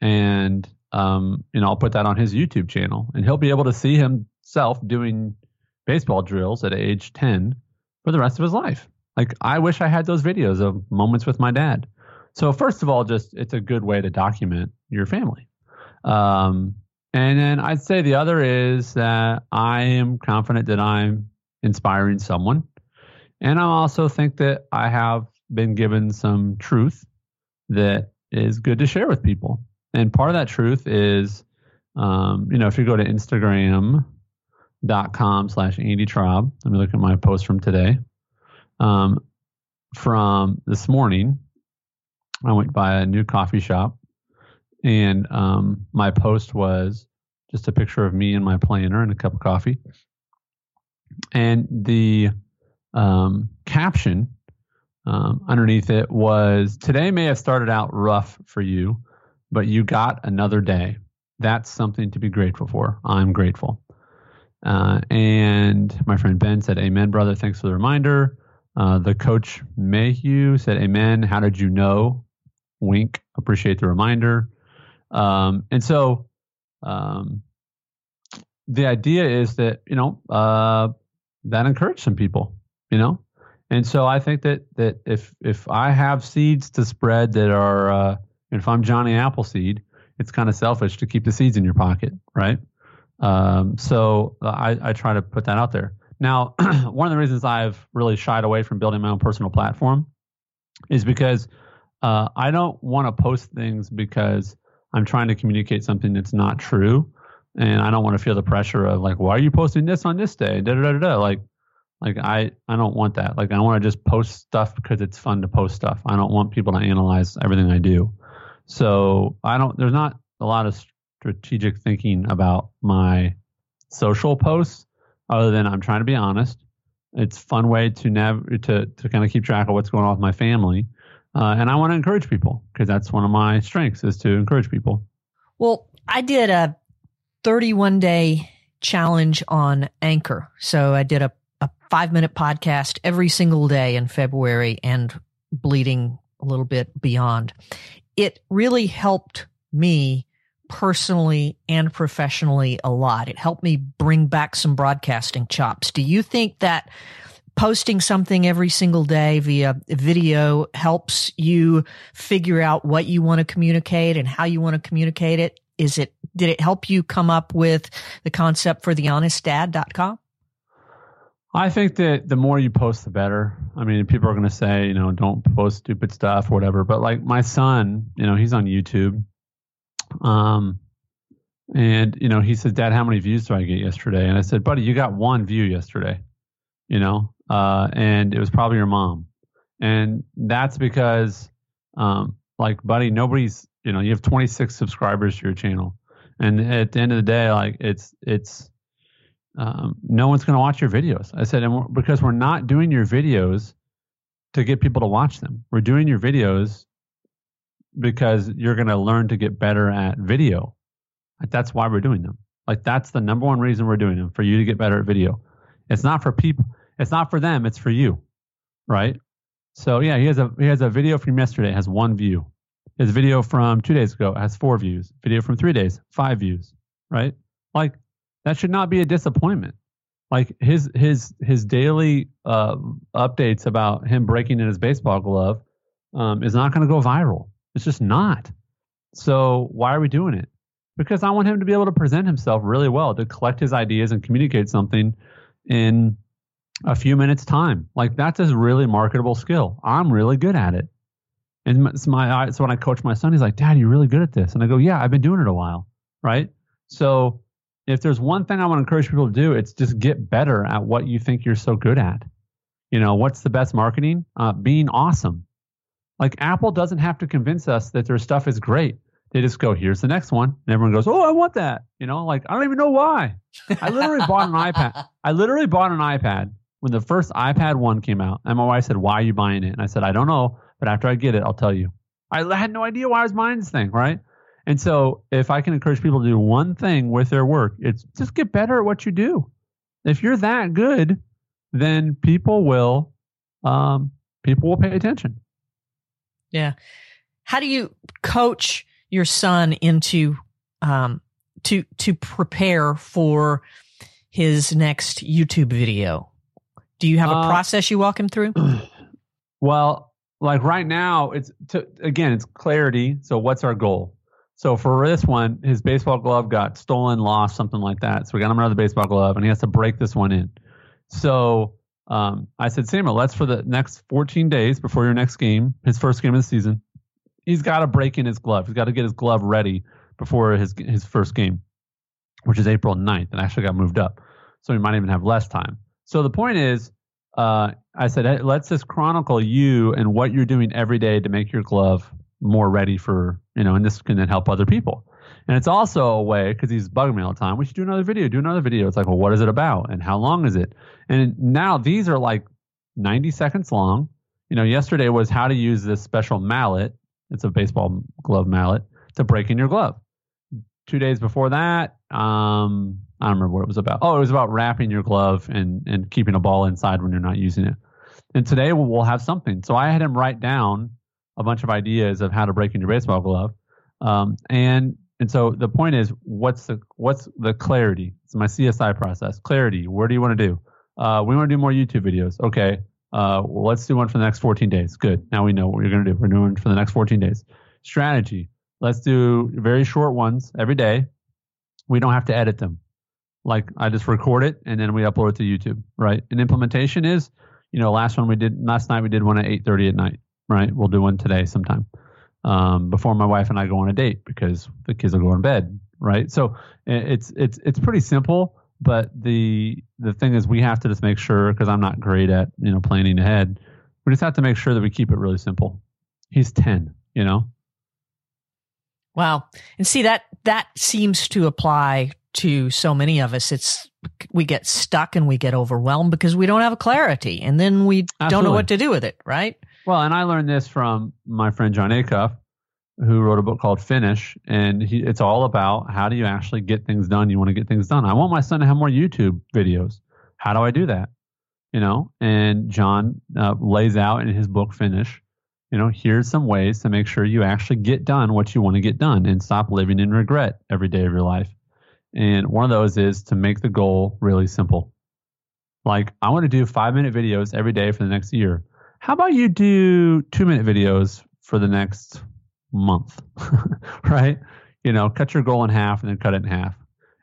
And um, know, I'll put that on his YouTube channel, and he'll be able to see himself doing baseball drills at age 10 for the rest of his life. Like, I wish I had those videos of moments with my dad. So, first of all, just it's a good way to document your family. Um, and then I'd say the other is that I am confident that I'm inspiring someone. And I also think that I have been given some truth that is good to share with people. And part of that truth is, um, you know, if you go to Instagram.com slash Andy Traub, let me look at my post from today. Um, from this morning, I went by a new coffee shop, and um, my post was just a picture of me and my planner and a cup of coffee. And the um, caption um, underneath it was Today may have started out rough for you, but you got another day. That's something to be grateful for. I'm grateful. Uh, and my friend Ben said, Amen, brother. Thanks for the reminder. Uh, the coach Mayhew said, Amen. How did you know? Wink. Appreciate the reminder. Um, and so um, the idea is that, you know, uh, that encouraged some people, you know? And so I think that, that if, if I have seeds to spread that are, uh, and if I'm Johnny Appleseed, it's kind of selfish to keep the seeds in your pocket, right? Um, so uh, I, I try to put that out there. Now, one of the reasons I've really shied away from building my own personal platform is because uh, I don't want to post things because I'm trying to communicate something that's not true, and I don't want to feel the pressure of like, why are you posting this on this day? Da da da da. Like, like I I don't want that. Like I want to just post stuff because it's fun to post stuff. I don't want people to analyze everything I do. So I don't. There's not a lot of strategic thinking about my social posts, other than I'm trying to be honest. It's fun way to nav to to kind of keep track of what's going on with my family, uh, and I want to encourage people because that's one of my strengths is to encourage people. Well, I did a 31 day challenge on Anchor. So I did a, a five minute podcast every single day in February and bleeding a little bit beyond. It really helped me personally and professionally a lot. It helped me bring back some broadcasting chops. Do you think that posting something every single day via video helps you figure out what you want to communicate and how you want to communicate it? Is it, did it help you come up with the concept for thehonestdad.com? I think that the more you post, the better. I mean, people are going to say, you know, don't post stupid stuff or whatever. But like my son, you know, he's on YouTube. Um, and, you know, he says, Dad, how many views do I get yesterday? And I said, Buddy, you got one view yesterday, you know, uh, and it was probably your mom. And that's because, um, like, buddy, nobody's, you know, you have 26 subscribers to your channel. And at the end of the day, like, it's, it's, um, no one's going to watch your videos. I said, and we're, because we're not doing your videos to get people to watch them. We're doing your videos because you're going to learn to get better at video. Like, that's why we're doing them. Like that's the number one reason we're doing them for you to get better at video. It's not for people. It's not for them. It's for you, right? So yeah, he has a he has a video from yesterday has one view. His video from two days ago has four views. Video from three days, five views, right? Like that should not be a disappointment. Like his his his daily uh, updates about him breaking in his baseball glove um, is not going to go viral. It's just not. So why are we doing it? Because I want him to be able to present himself really well, to collect his ideas and communicate something in a few minutes time. Like that's a really marketable skill. I'm really good at it. And it's my so when I coach my son, he's like, "Dad, you're really good at this." And I go, "Yeah, I've been doing it a while." Right? So if there's one thing I want to encourage people to do, it's just get better at what you think you're so good at. You know, what's the best marketing? Uh, being awesome. Like Apple doesn't have to convince us that their stuff is great. They just go, here's the next one. And everyone goes, oh, I want that. You know, like, I don't even know why. I literally bought an iPad. I literally bought an iPad when the first iPad 1 came out. And my wife said, why are you buying it? And I said, I don't know. But after I get it, I'll tell you. I had no idea why I was buying this thing, right? And so, if I can encourage people to do one thing with their work, it's just get better at what you do. If you're that good, then people will, um, people will pay attention. Yeah. How do you coach your son into, um, to to prepare for his next YouTube video? Do you have a uh, process you walk him through? Well, like right now, it's to, again, it's clarity. So, what's our goal? So for this one, his baseball glove got stolen, lost, something like that. So we got him another baseball glove, and he has to break this one in. So um, I said, Samuel, let's for the next 14 days before your next game, his first game of the season, he's got to break in his glove. He's got to get his glove ready before his his first game, which is April 9th, and actually got moved up. So he might even have less time. So the point is, uh, I said, hey, let's just chronicle you and what you're doing every day to make your glove more ready for you know, and this can then help other people. And it's also a way because he's bugging me all the time. We should do another video. Do another video. It's like, well, what is it about, and how long is it? And now these are like 90 seconds long. You know, yesterday was how to use this special mallet. It's a baseball glove mallet to break in your glove. Two days before that, um, I don't remember what it was about. Oh, it was about wrapping your glove and and keeping a ball inside when you're not using it. And today we'll have something. So I had him write down a bunch of ideas of how to break in your baseball glove. Um, and and so the point is, what's the what's the clarity? It's my CSI process. Clarity. Where do you want to do? Uh, we want to do more YouTube videos. Okay. Uh, well, let's do one for the next 14 days. Good. Now we know what you're going to do. We're doing for the next 14 days. Strategy. Let's do very short ones every day. We don't have to edit them. Like I just record it and then we upload it to YouTube. Right. And implementation is, you know, last one we did last night we did one at 8:30 at night right? We'll do one today sometime um, before my wife and I go on a date because the kids will go in bed, right? So it's it's it's pretty simple, but the the thing is we have to just make sure because I'm not great at you know planning ahead. We just have to make sure that we keep it really simple. He's ten, you know. Wow, and see that that seems to apply to so many of us. It's we get stuck and we get overwhelmed because we don't have a clarity, and then we Absolutely. don't know what to do with it, right? Well, and I learned this from my friend Jon Acuff. who wrote a book called Finish, and he, it's all about how do you actually get things done. You want to get things done. I want my son to have more YouTube videos. How do I do that? You know, and Jon uh, lays out in his book Finish. You know, here's some ways to make sure you actually get done what you want to get done and stop living in regret every day of your life. And one of those is to make the goal really simple. Like, I want to do five minute videos every day for the next year. How about you do two minute videos for the next month, right? You know, cut your goal in half and then cut it in half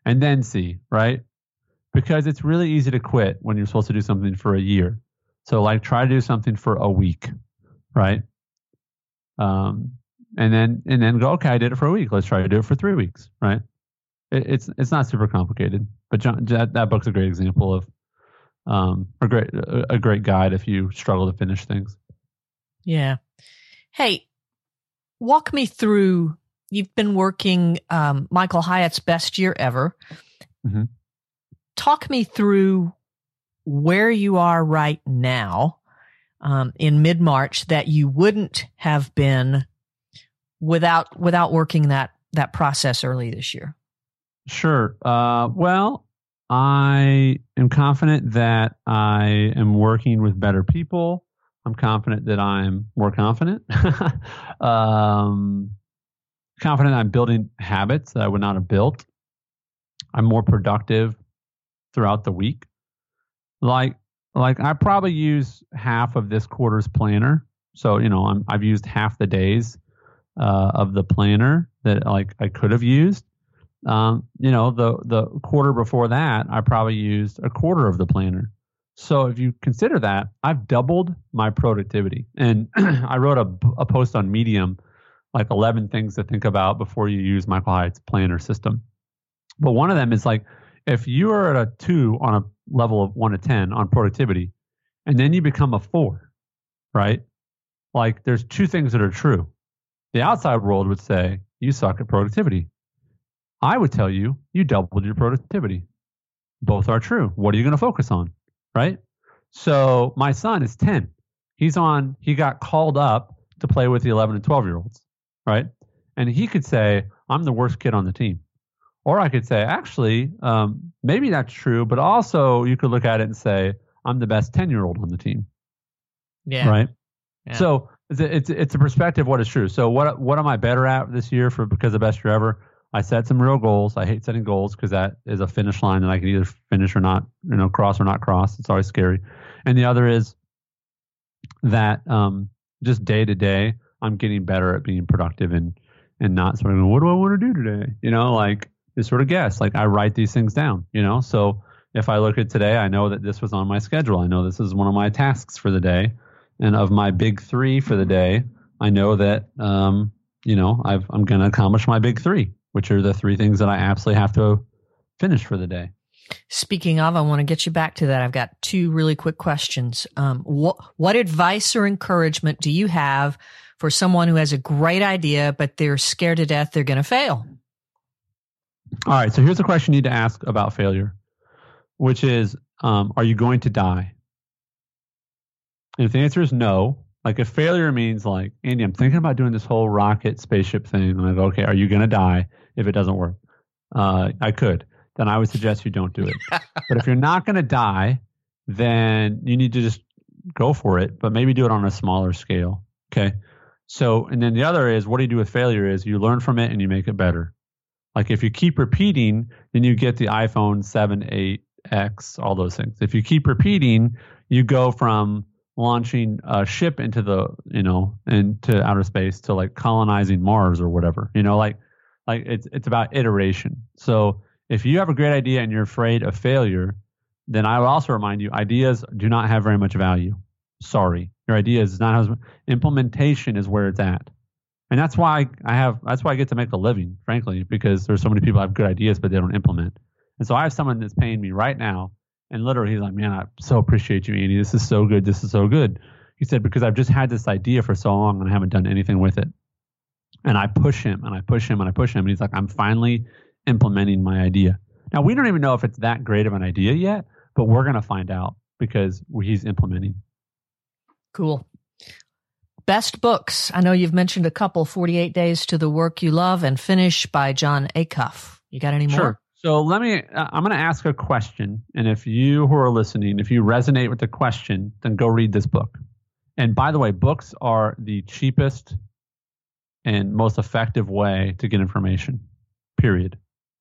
and then see, right? Because it's really easy to quit when you're supposed to do something for a year. So, like, try to do something for a week, right? Um, and then and then go, okay, I did it for a week. Let's try to do it for three weeks, right? It, it's it's not super complicated, but Jon, that, that book's a great example of um, a great a great guide if you struggle to finish things. Yeah. Hey, walk me through. You've been working um, Michael Hyatt's best year ever. Mm-hmm. Talk me through where you are right now um, in mid March that you wouldn't have been without without working that that process early this year. Sure. Uh, well, I am confident that I am working with better people. I'm confident that I'm more confident. um, confident I'm building habits that I would not have built. I'm more productive throughout the week. Like like I probably use half of this quarter's planner. So you know I'm, I've used half the days uh, of the planner that like I could have used. Um, you know the the quarter before that I probably used a quarter of the planner. So if you consider that, I've doubled my productivity. And I wrote a, a post on Medium, like 11 things to think about before you use Michael Hyatt's planner system. But one of them is like, if you are at a two on a level of one to 10 on productivity, and then you become a four, right? Like there's two things that are true. The outside world would say, you suck at productivity. I would tell you, you doubled your productivity. Both are true. What are you going to focus on? right? So my son is 10. He's on, he got called up to play with the 11 and 12 year olds, right? And he could say, I'm the worst kid on the team. Or I could say, actually, um, maybe that's true, but also you could look at it and say, I'm the best 10 year old on the team. Yeah. Right. Yeah. So it's a, it's, it's a perspective what is true. So what, what am I better at this year for because of the best year ever? I set some real goals. I hate setting goals because that is a finish line that I can either finish or not, you know, cross or not cross. It's always scary. And the other is that um, just day to day, I'm getting better at being productive and and not sort of what do I want to do today? You know, like just sort of guess. Like I write these things down. You know, so if I look at today, I know that this was on my schedule. I know this is one of my tasks for the day, and of my big three for the day, I know that um, you know I've, I'm going to accomplish my big three which are the three things that I absolutely have to finish for the day. Speaking of, I want to get you back to that. I've got two really quick questions. Um, what what advice or encouragement do you have for someone who has a great idea but they're scared to death they're going to fail? All right. So here's a question you need to ask about failure, which is, um, are you going to die? And if the answer is no, like if failure means like Andy, I'm thinking about doing this whole rocket spaceship thing, and I go, okay, are you going to die? if it doesn't work. Uh, I could. Then I would suggest you don't do it. but if you're not going to die, then you need to just go for it, but maybe do it on a smaller scale. Okay. So, and then the other is what do you do with failure is you learn from it and you make it better. Like if you keep repeating, then you get the iPhone 7, 8X, all those things. If you keep repeating, you go from launching a ship into the, you know, into outer space to like colonizing Mars or whatever. You know, like like it's it's about iteration. So if you have a great idea and you're afraid of failure, then I would also remind you ideas do not have very much value. Sorry, your idea is not as implementation is where it's at, and that's why I have that's why I get to make a living, frankly, because there's so many people have good ideas but they don't implement. And so I have someone that's paying me right now, and literally he's like, "Man, I so appreciate you, Andy. This is so good. This is so good." He said because I've just had this idea for so long and I haven't done anything with it. And I push him and I push him and I push him. And he's like, I'm finally implementing my idea. Now, we don't even know if it's that great of an idea yet, but we're going to find out because he's implementing. Cool. Best books. I know you've mentioned a couple 48 Days to the Work You Love and Finish by Jon Acuff. You got any more? Sure. So let me, uh, I'm going to ask a question. And if you who are listening, if you resonate with the question, then go read this book. And by the way, books are the cheapest and most effective way to get information, period.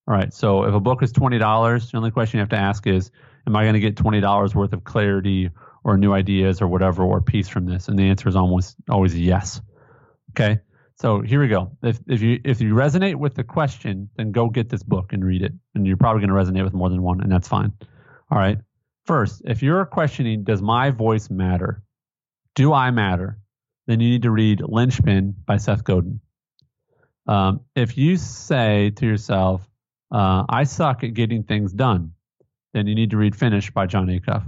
All right. So if a book is $20, the only question you have to ask is, am I going to get $20 worth of clarity or new ideas or whatever or peace from this? And the answer is almost always yes. Okay. So here we go. If if you if you resonate with the question, then go get this book and read it. And you're probably going to resonate with more than one, and that's fine. All right. First, if you're questioning, does my voice matter? Do I matter? Then you need to read Linchpin by Seth Godin. Um, if you say to yourself, uh, I suck at getting things done, then you need to read Finish by Jon Acuff.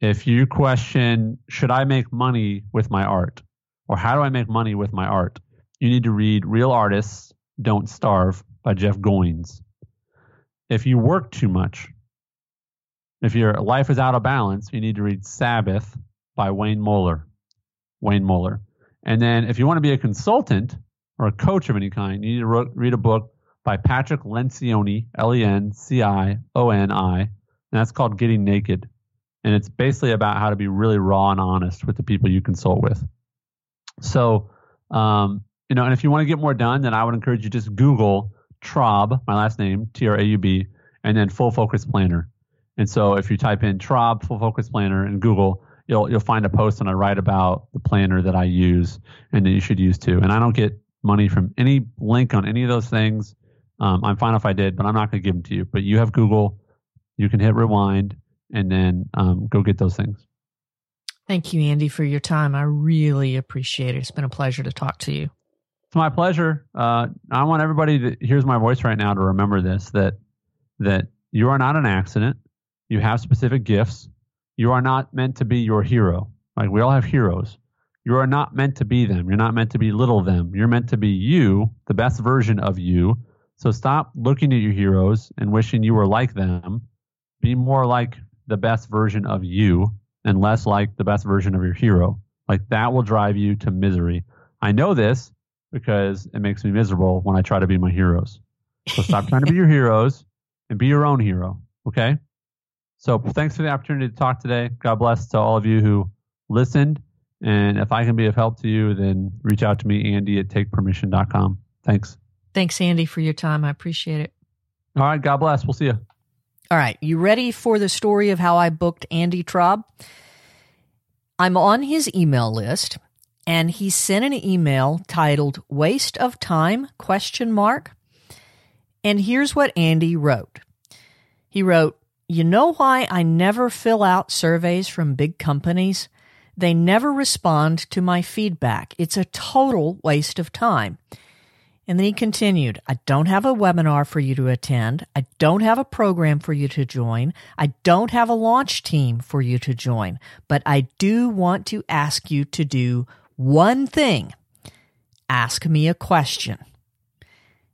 If you question, should I make money with my art? Or how do I make money with my art? You need to read Real Artists Don't Starve by Jeff Goins. If you work too much, if your life is out of balance, you need to read Sabbath by Wayne Muller. Wayne Muller. And then if you want to be a consultant or a coach of any kind, you need to read a book by Patrick Lencioni, L E N C I O N I, and that's called Getting Naked. And it's basically about how to be really raw and honest with the people you consult with. So, um, you know, and if you want to get more done, then I would encourage you just Google Traub, my last name, T R A U B, and then Full Focus Planner. And so if you type in Traub Full Focus Planner in Google, you'll you'll find a post and I write about the planner that I use and that you should use too. And I don't get money from any link on any of those things. Um, I'm fine if I did, but I'm not going to give them to you. But you have Google, you can hit rewind and then um, go get those things. Thank you, Andy, for your time. I really appreciate it. It's been a pleasure to talk to you. It's my pleasure. Uh, I want everybody that hears my voice right now to remember this: that that you are not an accident. You have specific gifts. You are not meant to be your hero. Like we all have heroes. You are not meant to be them. You're not meant to be little them. You're meant to be you, the best version of you. So stop looking at your heroes and wishing you were like them. Be more like the best version of you and less like the best version of your hero. Like that will drive you to misery. I know this because it makes me miserable when I try to be my heroes. So stop trying to be your heroes and be your own hero. Okay. So thanks for the opportunity to talk today. God bless to all of you who listened. And if I can be of help to you, then reach out to me, Andy at takepermission.com. Thanks. Thanks, Andy, for your time. I appreciate it. All right. God bless. We'll see you. All right. You ready for the story of how I booked Andy Traub? I'm on his email list and he sent an email titled waste of time question mark and here's what Andy wrote. He wrote, "You know why I never fill out surveys from big companies? They never respond to my feedback. It's a total waste of time." And then he continued, I don't have a webinar for you to attend. I don't have a program for you to join. I don't have a launch team for you to join, but I do want to ask you to do one thing. Ask me a question.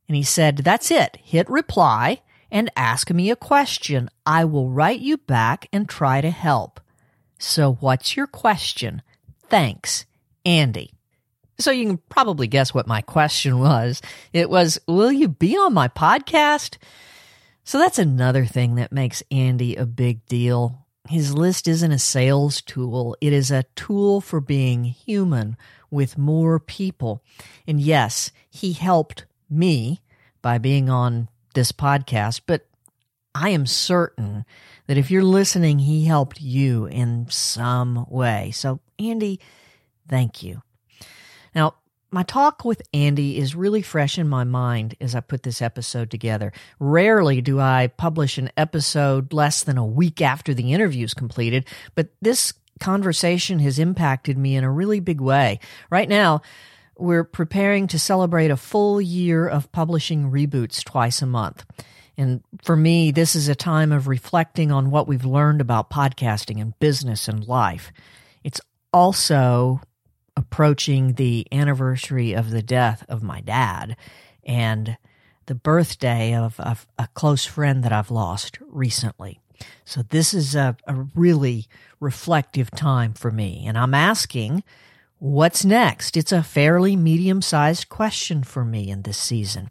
And he said, That's it. Hit reply and ask me a question. I will write you back and try to help. So, what's your question? Thanks, Andy. So, you can probably guess what my question was. It was, Will you be on my podcast? So, that's another thing that makes Andy a big deal. His list isn't a sales tool, it is a tool for being human with more people. And yes, he helped me by being on this podcast, but I am certain that if you're listening, he helped you in some way. So, Andy, thank you. My talk with Andy is really fresh in my mind as I put this episode together. Rarely do I publish an episode less than a week after the interview is completed, but this conversation has impacted me in a really big way. Right now, we're preparing to celebrate a full year of publishing reboots twice a month. And for me, this is a time of reflecting on what we've learned about podcasting and business and life. It's also approaching the anniversary of the death of my dad and the birthday of, of a close friend that I've lost recently. So this is a, a really reflective time for me. And I'm asking, What's next? It's a fairly medium sized question for me in this season.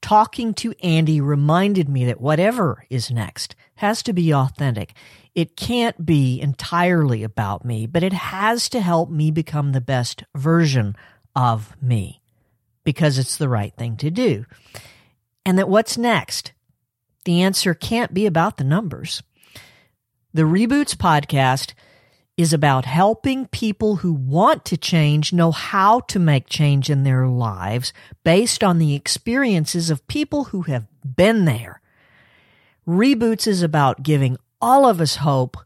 Talking to Andy reminded me that whatever is next has to be authentic. It can't be entirely about me, but it has to help me become the best version of me because it's the right thing to do. And that what's next? The answer can't be about the numbers. The Reboots podcast is about helping people who want to change know how to make change in their lives based on the experiences of people who have been there. Reboots is about giving all of us hope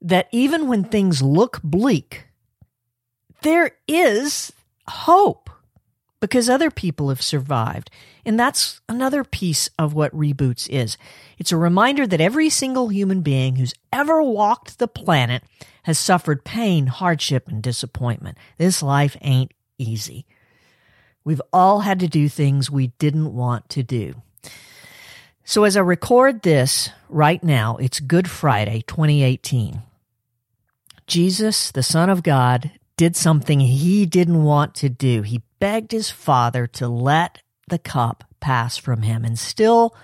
that even when things look bleak, there is hope because other people have survived. And that's another piece of what Reboots is. It's a reminder that every single human being who's ever walked the planet has suffered pain, hardship, and disappointment. This life ain't easy. We've all had to do things we didn't want to do. So as I record this right now, it's Good Friday, 2018. Jesus, the Son of God, did something he didn't want to do. He begged his Father to let the cup pass from him, and still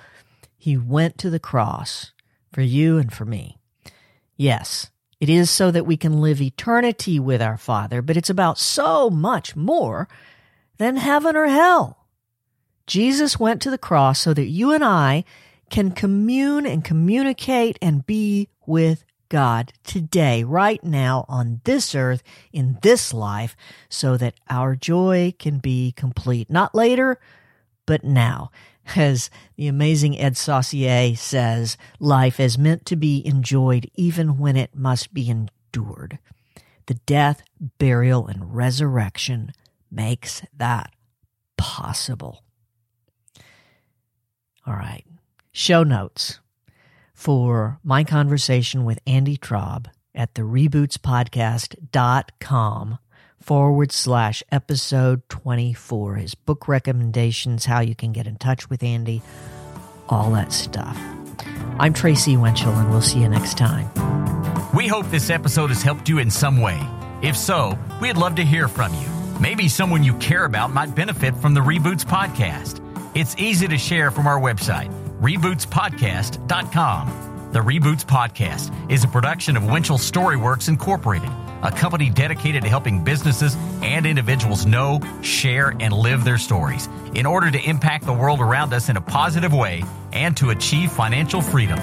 he went to the cross for you and for me. Yes, it is so that we can live eternity with our Father, but it's about so much more than heaven or hell. Jesus went to the cross so that you and I can commune and communicate and be with God today, right now, on this earth, in this life, so that our joy can be complete. Not later, but now. As the amazing Ed Saucier says, life is meant to be enjoyed even when it must be endured. The death, burial, and resurrection makes that possible. All right. Show notes for my conversation with Andy Traub at the rebootspodcast.com forward slash episode 24. His book recommendations, how you can get in touch with Andy, all that stuff. I'm Tracy Winchell, and we'll see you next time. We hope this episode has helped you in some way. If so, we'd love to hear from you. Maybe someone you care about might benefit from the Reboots podcast. It's easy to share from our website rebootspodcast.com. The Reboots Podcast is a production of Winchell Storyworks Incorporated, a company dedicated to helping businesses and individuals know, share, and live their stories in order to impact the world around us in a positive way and to achieve financial freedom.